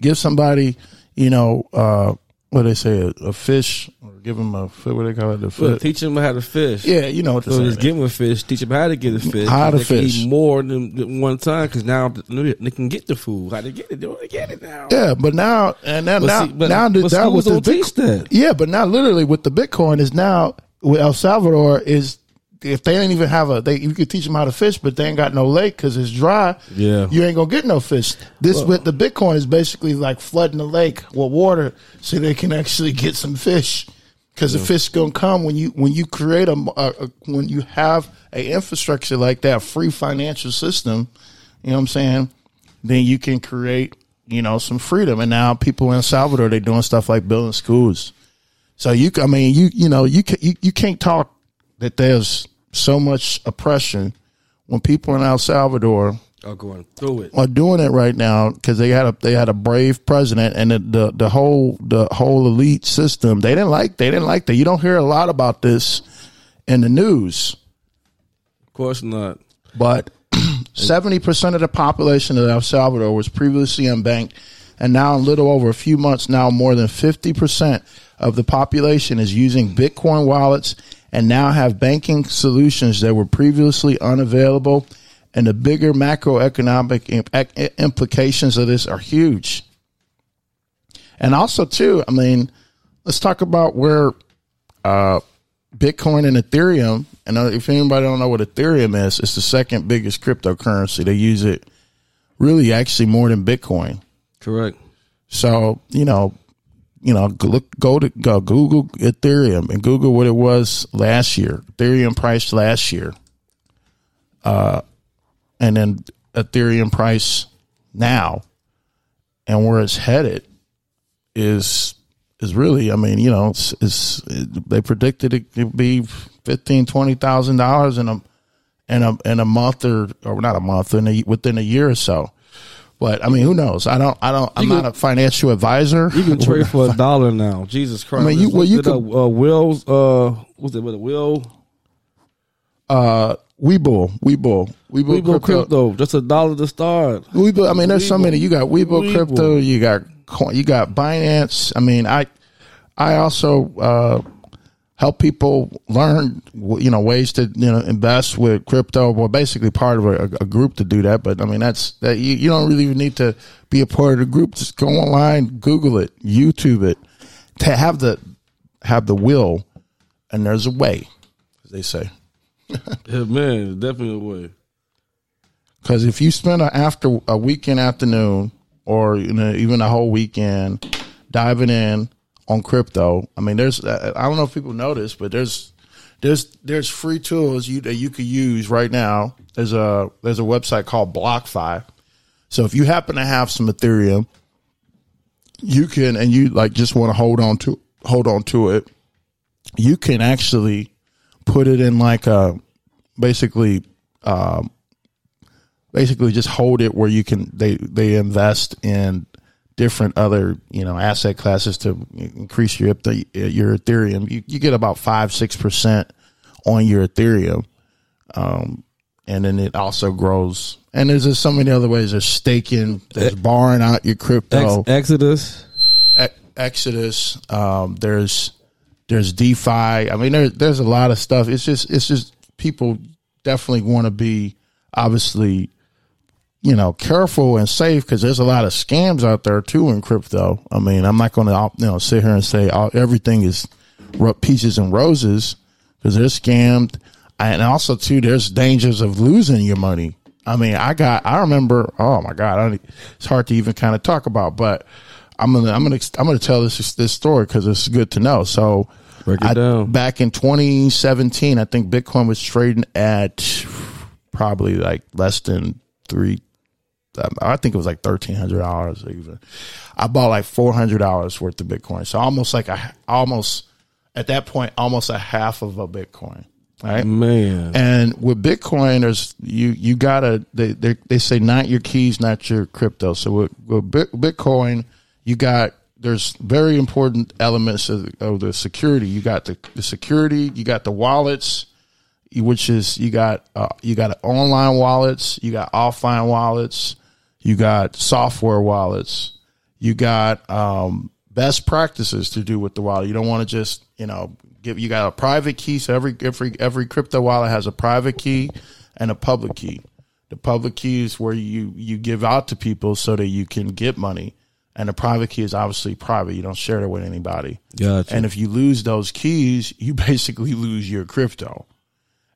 Give somebody, you know, uh, what they say, a, a fish, or give them a what they call it, the Well, fish. teach them how to fish. Yeah, you know what to So just give them a fish. Teach them how to get a fish. How to fish. eat more than, than one time because now they can get the food. How to get it? They want to get it now. Yeah, but now and now But now, see, but- now but that with the Bitcoin- that. Yeah, but now literally with the Bitcoin is now with El Salvador is if they ain't even have a they you could teach them how to fish, but they ain't got no lake because it's dry. Yeah. you ain't gonna get no fish. This with the Bitcoin is basically like flooding the lake with water so they can actually get some fish. Because the fish gonna come when you when you create a, a, a when you have a infrastructure like that free financial system, you know what I'm saying? Then you can create you know some freedom. And now people in Salvador they're doing stuff like building schools. So you, I mean, you you know you can, you, you can't talk that there's so much oppression when people in El Salvador Are going through it. are doing it right now because they had a they had a brave president and the, the the whole the whole elite system they didn't like they didn't like that. You don't hear a lot about this in the news, Of course not. but [CLEARS THROAT] seventy percent of the population of El Salvador was previously unbanked, and now in little over a few months, now more than fifty percent of the population is using Bitcoin wallets and now have banking solutions that were previously unavailable. And the bigger macroeconomic implications of this are huge. And also, too, I mean, let's talk about where uh, Bitcoin and Ethereum. And uh, if anybody don't know what Ethereum is, it's the second biggest cryptocurrency. They use it really actually more than Bitcoin. Correct. So you know, you know, look, go to go Google Ethereum and Google what it was last year. Ethereum price last year, uh, and then Ethereum price now, and where it's headed is is really. I mean, you know, it's, it's it, they predicted it would be fifteen twenty thousand dollars in a in a in a month or or not a month in a, within a year or so. But I mean, who knows? I don't. I don't. I'm You not can- a financial advisor. You can trade [LAUGHS] for a dollar now. Jesus Christ! I mean, you- well, you could- up. uh, Will's uh, what's it? What it? Will uh, Webull, Webull, Webull, Webull crypto. crypto just a dollar to start. Webull. I mean, there's so many. You got Webull, Webull. crypto. You got coin. You got Binance. I mean, I, I also uh, help people learn, you know, ways to you know invest with crypto. Well, basically part of a, a group to do that. But I mean, that's that. You, you don't really even need to be a part of the group. Just go online, Google it, YouTube it. To have the have the will, and there's a way, as they say. [LAUGHS] Yeah, man, definitely a way. Because if you spend a after a weekend afternoon or you know even a whole weekend diving in on crypto, I mean, there's I don't know if people know this, but there's there's there's free tools you that you could use right now. There's a there's a website called BlockFi. So if you happen to have some Ethereum, you can and you like just want to hold on to hold on to it. You can actually put it in like a basically um, basically just hold it where you can they they invest in different other you know asset classes to increase your your Ethereum. You, you get about five six percent on your Ethereum, um, and then it also grows. And there's just so many other ways. There's staking. There's borrowing out your crypto. Ex- Exodus. E- Exodus. Um, there's there's DeFi. I mean, there, there's a lot of stuff. It's just it's just people definitely want to be obviously you know careful and safe because there's a lot of scams out there too in crypto. I mean, I'm not going to you know sit here and say all, everything is peaches and roses because they're scammed, and also too there's dangers of losing your money. I mean, I got I remember. Oh my god, I don't, it's hard to even kind of talk about, but. I'm gonna I'm gonna I'm gonna tell this this story because it's good to know. So, I- back in 2017, I think Bitcoin was trading at probably like less than three. I think it was like thirteen hundred dollars even. I bought like four hundred dollars worth of Bitcoin, so almost like a almost at that point almost a half of a Bitcoin. Right. Man. And with Bitcoin, there's you you gotta they they, they say not your keys, not your crypto. So with, with Bitcoin, you got there's very important elements of, of the security. You got the, the security, you got the wallets, which is you got uh, you got online wallets, you got offline wallets, you got software wallets, you got um, best practices to do with the wallet. You don't want to just you know give you got a private key. So every every every crypto wallet has a private key and a public key. The public key is where you you give out to people so that you can get money, and the private key is obviously private. You don't share it with anybody. Gotcha. And if you lose those keys, you [LAUGHS] basically lose your crypto.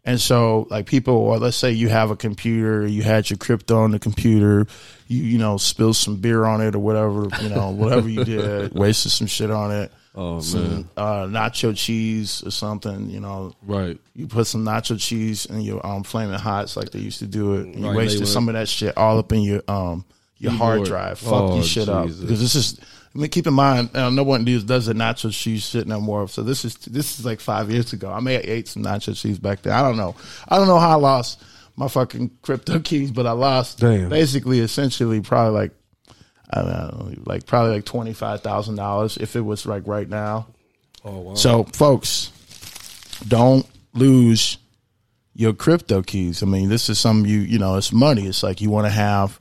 And so, like people, or let's say you have a computer, you had your crypto on the computer, you you know spilled some beer on it or whatever, you know whatever you did, [LAUGHS] wasted some shit on it, Oh some man. uh, nacho cheese or something, you know. Right. You put some nacho cheese in your um, flaming hots like they used to do it. And you Right, wasted some of that shit all up in your um your hard drive. Fuck Oh, your shit up because this is. I mean, keep in mind, uh, no one does, does the nacho cheese shit no more. So this is this is like five years ago. I may have ate some nacho cheese back then. I don't know. I don't know how I lost my fucking crypto keys, but I lost Damn. basically, essentially, probably like I don't know, like probably like twenty five thousand dollars if it was like right now. Oh wow. So, folks, don't lose your crypto keys. I mean, this is some you you know, it's money. It's like you want to have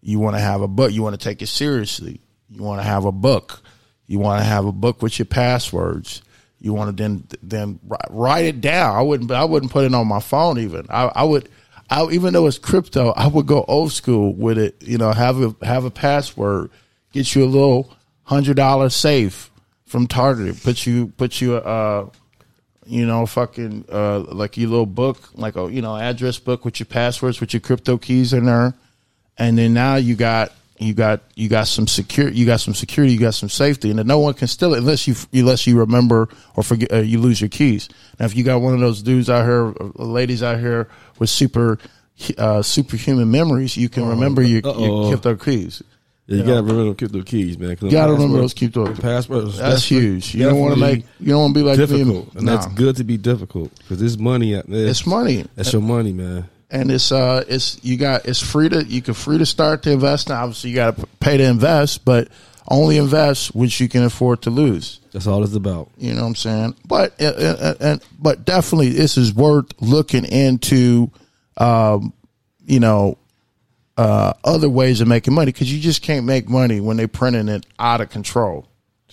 you want to have a book. You want to take it seriously. You want to have a book. You want to have a book with your passwords. You want to then then write it down. I wouldn't I wouldn't put it on my phone even. I, I would. I, even though it's crypto, I would go old school with it. You know, have a have a password, get you a little hundred dollar safe from Target. Put you put you uh, you know fucking uh, like your little book, like a you know address book with your passwords, with your crypto keys in there, and then now you got you got you got some secure you got some security you got some safety and no one can steal it unless you unless you remember or forget uh, you lose your keys now if you got one of those dudes out here uh, ladies out here with super uh, superhuman memories you can remember your, your crypto keys Yeah, you gotta remember crypto keys, man. you gotta remember those crypto passwords. that's huge you don't want to make you don't want to be like me. difficult, and Nah. that's good to be difficult because it's money. out there. it's money That's your money, man. And it's uh it's you got it's free to you can free to start to invest. Now, obviously, you got to pay to invest, but only invest which you can afford to lose. That's all it's about. You know what I'm saying? But uh, uh, and but definitely, this is worth looking into. Um, you know, uh, other ways of making money because you just can't make money when they're printing it out of control.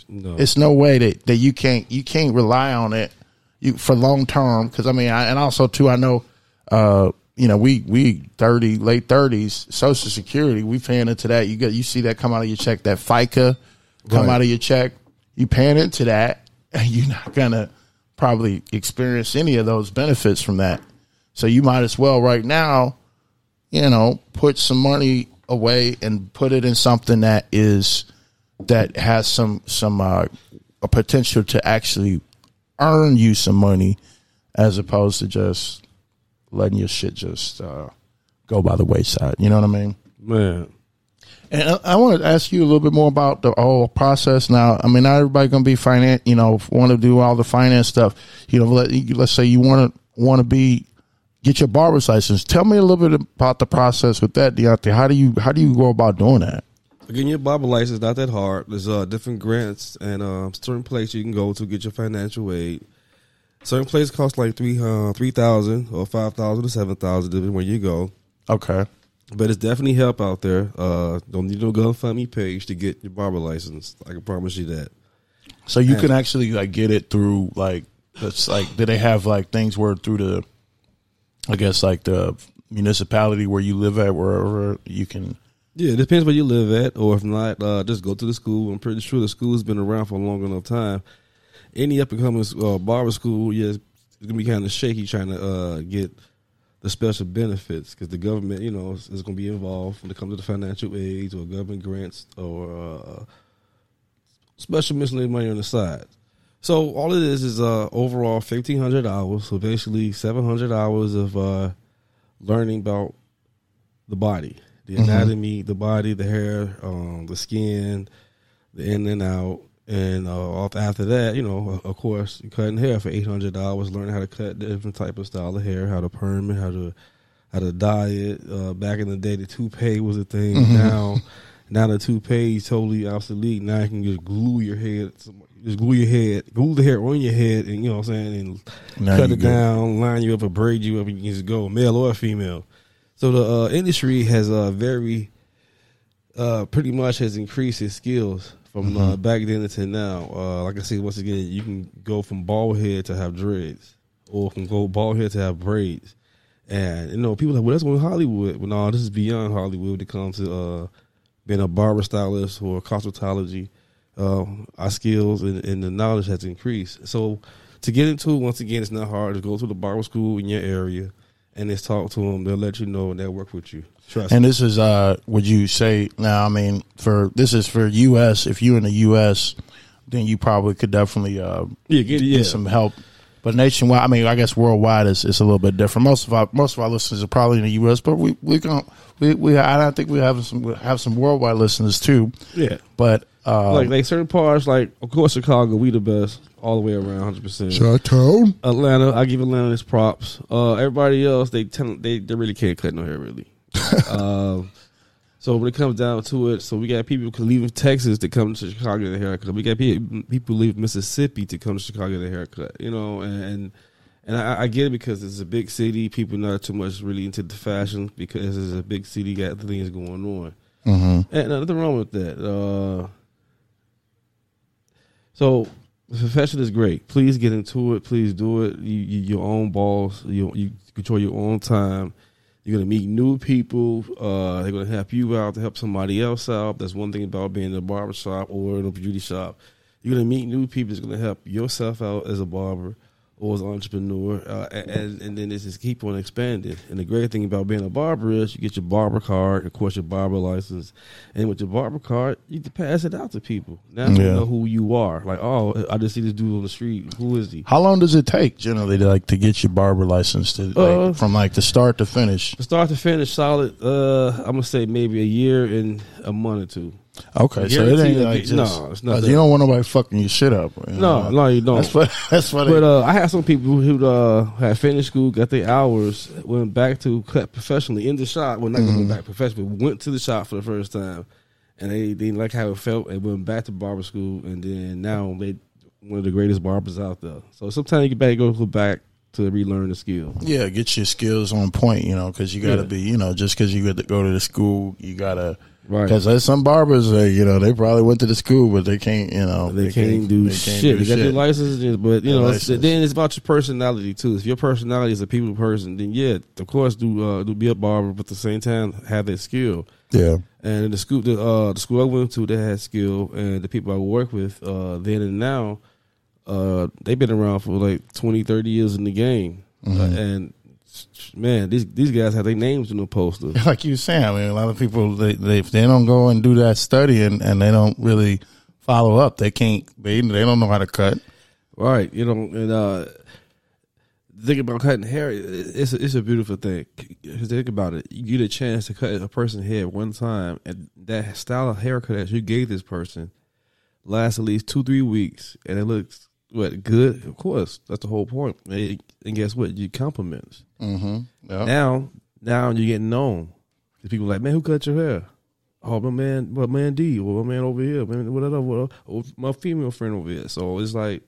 No. It's no way that, that you can't you can't rely on it you for long term because I mean I, and also too I know uh, you know we we thirty late thirties Social Security we paying into that. You get you see that come out of your check that FICA come Right. out of your check. You paying into that [LAUGHS] and you're not gonna probably experience any of those benefits from that. So you might as well right now you know, put some money away and put it in something that is that has some some uh, a potential to actually earn you some money, as opposed to just letting your shit just uh, go by the wayside. You know what I mean? Man. And I, I want to ask you a little bit more about the whole process. Now, I mean, not everybody going to be finance. You know, want to do all the finance stuff. You know, let, let's say you want to want to be get your barber's license. Tell me a little bit about the process with that, Deontay. How do you how do you go about doing that? Getting your barber license not that hard. There's uh, different grants and uh, certain places you can go to get your financial aid. Certain places cost like three uh, three thousand or five thousand or seven thousand, depending where you go. Okay. But it's definitely help out there. Uh, don't need no GoFundMe page to get your barber license. I can promise you that. So you can actually like get it through like it's like do they have like things where through the I guess like the municipality where you live at wherever you can Yeah, it depends where you live at, or if not, uh, just go to the school. I'm pretty sure the school's been around for a long enough time. Any up and coming uh, barber school, yeah, it's gonna be kind of shaky trying to uh, get the special benefits because the government, you know, is, is gonna be involved when it comes to the financial aids or government grants or uh, special miscellaneous money on the side. So all it is is uh, overall fifteen hundred hours. So basically seven hundred hours of uh, learning about the body, the anatomy, the body, the hair, um, the skin, the in and out, and uh, off- after that, you know, of course, cutting hair for eight hundred dollars, learning how to cut different type of style of hair, how to perm it, how to how to dye it. Uh, back in the day, the toupee was a thing. Now, now the toupee is totally obsolete. Now you can just glue your head, just glue your head, glue the hair on your head, and you know what I'm saying, and Now cut it down, line you up, or braid you up, and you can just go, male or female. So the uh, industry has uh, very, uh, pretty much has increased its skills from uh, back then to now. Uh, like I said, once again, you can go from bald head to have dreads, or from go bald head to have braids. And you know, people are like, well, that's going to Hollywood. Well, no, this is beyond Hollywood when it comes to uh, being a barber stylist or cosmetology. Uh, our skills and, and the knowledge has increased. So to get into it, once again, it's not hard. Just go to the barber school in your area and just talk to them. They'll let you know and they'll work with you. Trust And me. this is uh would you say now I mean for this is for US if you're in the US then you probably could definitely uh Yeah, get, yeah. get some help. But nationwide, I mean, I guess worldwide is it's a little bit different. Most of our most of our listeners are probably in the U.S., but we we can we we I don't think we have some we have some worldwide listeners too. yeah. But uh, like like certain parts, like of course Chicago, we the best all the way around, hundred percent. Chi-town. Atlanta, I give Atlanta its props. Uh, everybody else, they tell, they they really can't cut no hair, really. [LAUGHS] um, so when it comes down to it, so we got people leaving Texas to come to Chicago to get a haircut. We got people people leave Mississippi to come to Chicago to get a haircut. You know, and and I, I get it because it's a big city. People not too much really into the fashion because it's a big city. Got things going on. hmm And nothing wrong with that. Uh, so the profession is great. Please get into it. Please do it. You, you your own boss. You you control your own time. You're gonna meet new people. Uh, they're gonna help you out to help somebody else out. That's one thing about being in a barber shop or in a beauty shop. You're gonna meet new people. that's gonna help yourself out as a barber or as an entrepreneur, uh, and and then this just keep on expanding. And the great thing about being a barber is you get your barber card, of course, your barber license, and with your barber card, you can pass it out to people. Now you know who you are. Like, oh, I just see this dude on the street. Who is he? How long does it take generally to like to get your barber license to like, Uh, from like the start to finish? From start to finish, solid. Uh, I'm gonna say maybe a year and a month or two. Okay, so it ain't like just, no, it's not you don't want nobody fucking your shit up. you No, know? no, you don't. That's what. [LAUGHS] That's what. But uh, I had some people who uh, had finished school, got their hours, went back to cut professionally in the shop. Well, not Mm-hmm. going back professionally, but went to the shop for the first time, and they, they didn't like how it felt, and went back to barber school, and then now they one of the greatest barbers out there. So sometimes you better go back to relearn the skill. yeah, get your skills on point. You know, because you got to Yeah. be. You know, just because you got to go to the school, you gotta. Right. Because there's some barbers, uh, you know, they probably went to the school, but they can't. You know, They, can't, do they can't shit. do they got their licenses, but you Their know, it's- then it's about your personality too. If your personality is a people person, then yeah, of course, do uh, do be a barber, but at the same time have that skill. Yeah. And in the school, the uh, the school I went to, they had skill, and the people I work with, uh, then and now, uh, they've been around for like 20, 30 years in the game, Mm-hmm. uh, and man, these these guys have their names in the poster. [LAUGHS] like you were saying, I mean, a lot of people they, they if they don't go and do that study and, and they don't really follow up, they can't. They they don't know how to cut. Right, you know, and uh think about cutting hair. It's a, it's a beautiful thing. Think about it. You get a chance to cut a person's hair one time, and that style of haircut that you gave this person lasts at least two three weeks, and it looks what good. Of course, that's the whole point. And guess what? You compliments. Mm-hmm. Yeah. Now, now you're getting known. 'Cause People like, man, who cut your hair? Oh, my man, my man D, or my man over here, man, whatever, whatever, or my female friend over here. So it's like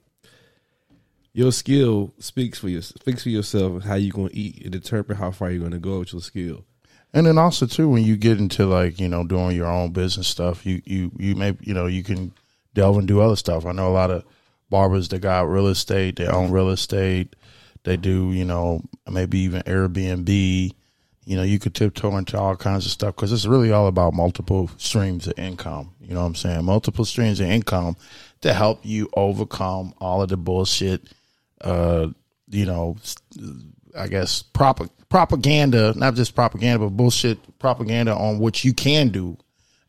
your skill speaks for you, speaks for yourself how you gonna eat and determine how far you're gonna go with your skill. And then also too, when you get into like you know doing your own business stuff, you you you may you know you can delve and do other stuff. I know a lot of barbers that got real estate, they own real estate, they do you know maybe even Airbnb. You know, you could tiptoe into all kinds of stuff because it's really all about multiple streams of income. You know what I'm saying? Multiple streams of income to help you overcome all of the bullshit. Uh, you know, I guess prop- propaganda, not just propaganda, but bullshit propaganda on what you can do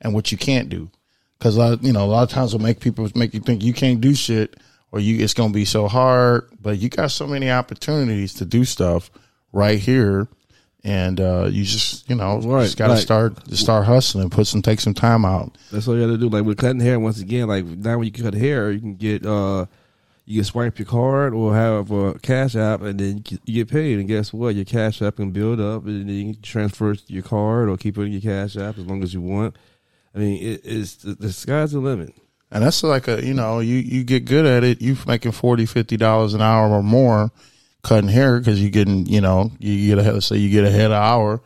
and what you can't do. Because you know, a lot of times will make people make you think you can't do shit or you it's gonna be so hard. But you got so many opportunities to do stuff right here, and uh, you just you know Right, just got to like- start just start hustling, put some take some time out. That's all you gotta do. Like with cutting hair, once again, like now when you cut hair, you can get uh you can swipe your card or have a cash app and then you get- paid. And guess what? Your cash app can build up and then you can transfer to your card or keep it in your cash app as long as you want. I mean, it, it's the, the sky's the limit. And that's like a you know you you get good at it. you're making forty fifty dollars an hour or more cutting hair because you getting you know you get a let's say you get a head an hour.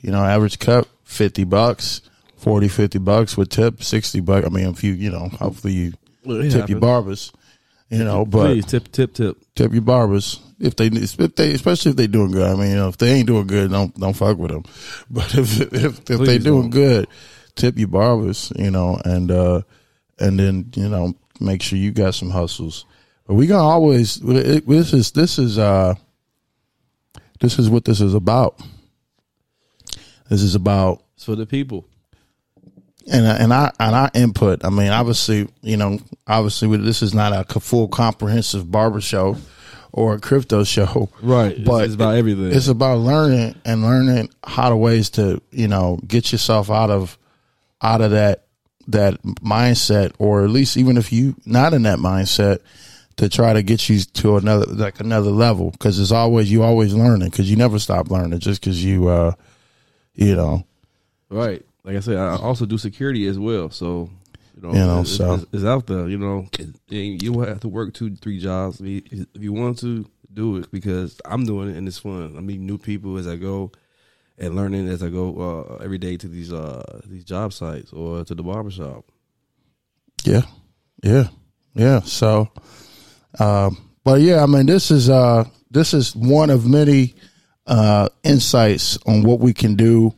You know, average cut fifty bucks, 40, 50 bucks with tip sixty bucks. I mean, if you you know hopefully you Well, tip your barbers. You know, but Please tip, tip, tip. tip your barbers if they if they especially if they doing good. I mean, you know, if they ain't doing good, don't don't fuck with them. [LAUGHS] But if if, if they doing don't. good, tip your barbers. You know, and uh and then you know make sure you got some hustles. But we gonna always it, this is this is uh this is what this is about. This is about It's for the people. and and I and our input. I mean, obviously, you know, obviously, this is not a full comprehensive barber show or a crypto show, Right. But it's about everything. It's about learning and learning how to ways to you know get yourself out of out of that that mindset, or at least even if you not in that mindset, to try to get you to another like another level. Because it's always you always learning because you never stop learning just because you uh you know Right. Like I said, I also do security as well. So, you know, You know, it's, so- it's, it's out there. You know, And you have to work two, three jobs. If you want to, do it because I'm doing it and it's fun. I meet new people as I go and learning as I go uh, every day to these uh, these job sites or to the barbershop. Yeah, yeah, yeah. So, um, but yeah, I mean, this is uh, this is one of many uh, insights on what we can do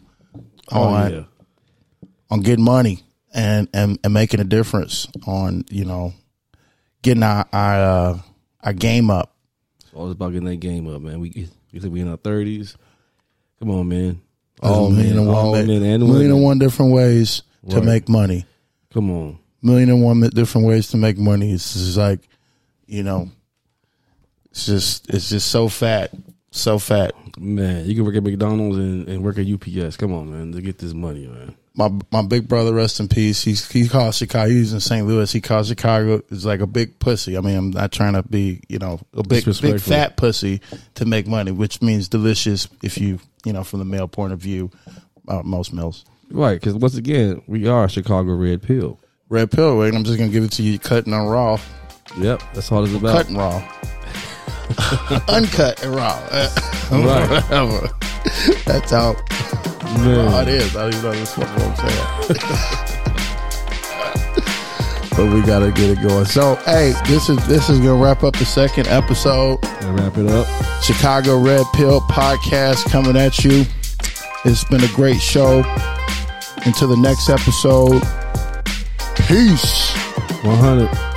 on yeah. on getting money and, and and making a difference on you know getting our our, uh, our game up. It's all about getting that game up, man. We we said we in our thirties. Come on, man. There's All million men, and one all men and million women. one different ways to make money. Come on. Million and one different ways to make money. It's just like, you know, it's just it's just so fat, so fat. Man, you can work at McDonald's and, and work at UPS. Come on, man, to get this money, man. My my big brother, rest in peace. He's he calls Chicago. He's in St. Louis. He calls Chicago is like a big pussy. I mean, I'm not trying to be you know a big big fat pussy to make money, which means delicious if you you know from the male point of view. Uh, most males. Right, because once again, we are Chicago Red Pill. Red pill, wait, I'm just gonna give it to you cutting and raw. Yep, that's all it's about. Cutting raw. [LAUGHS] Uncut and raw. Right. [LAUGHS] Whatever. That's how Man. raw it is. I don't even know this what I'm saying. [LAUGHS] but we gotta get it going. So hey, this is this is gonna wrap up the second episode. And wrap it up. Chicago Red Pill Podcast coming at you. It's been a great show. Until the next episode. Peace. 100.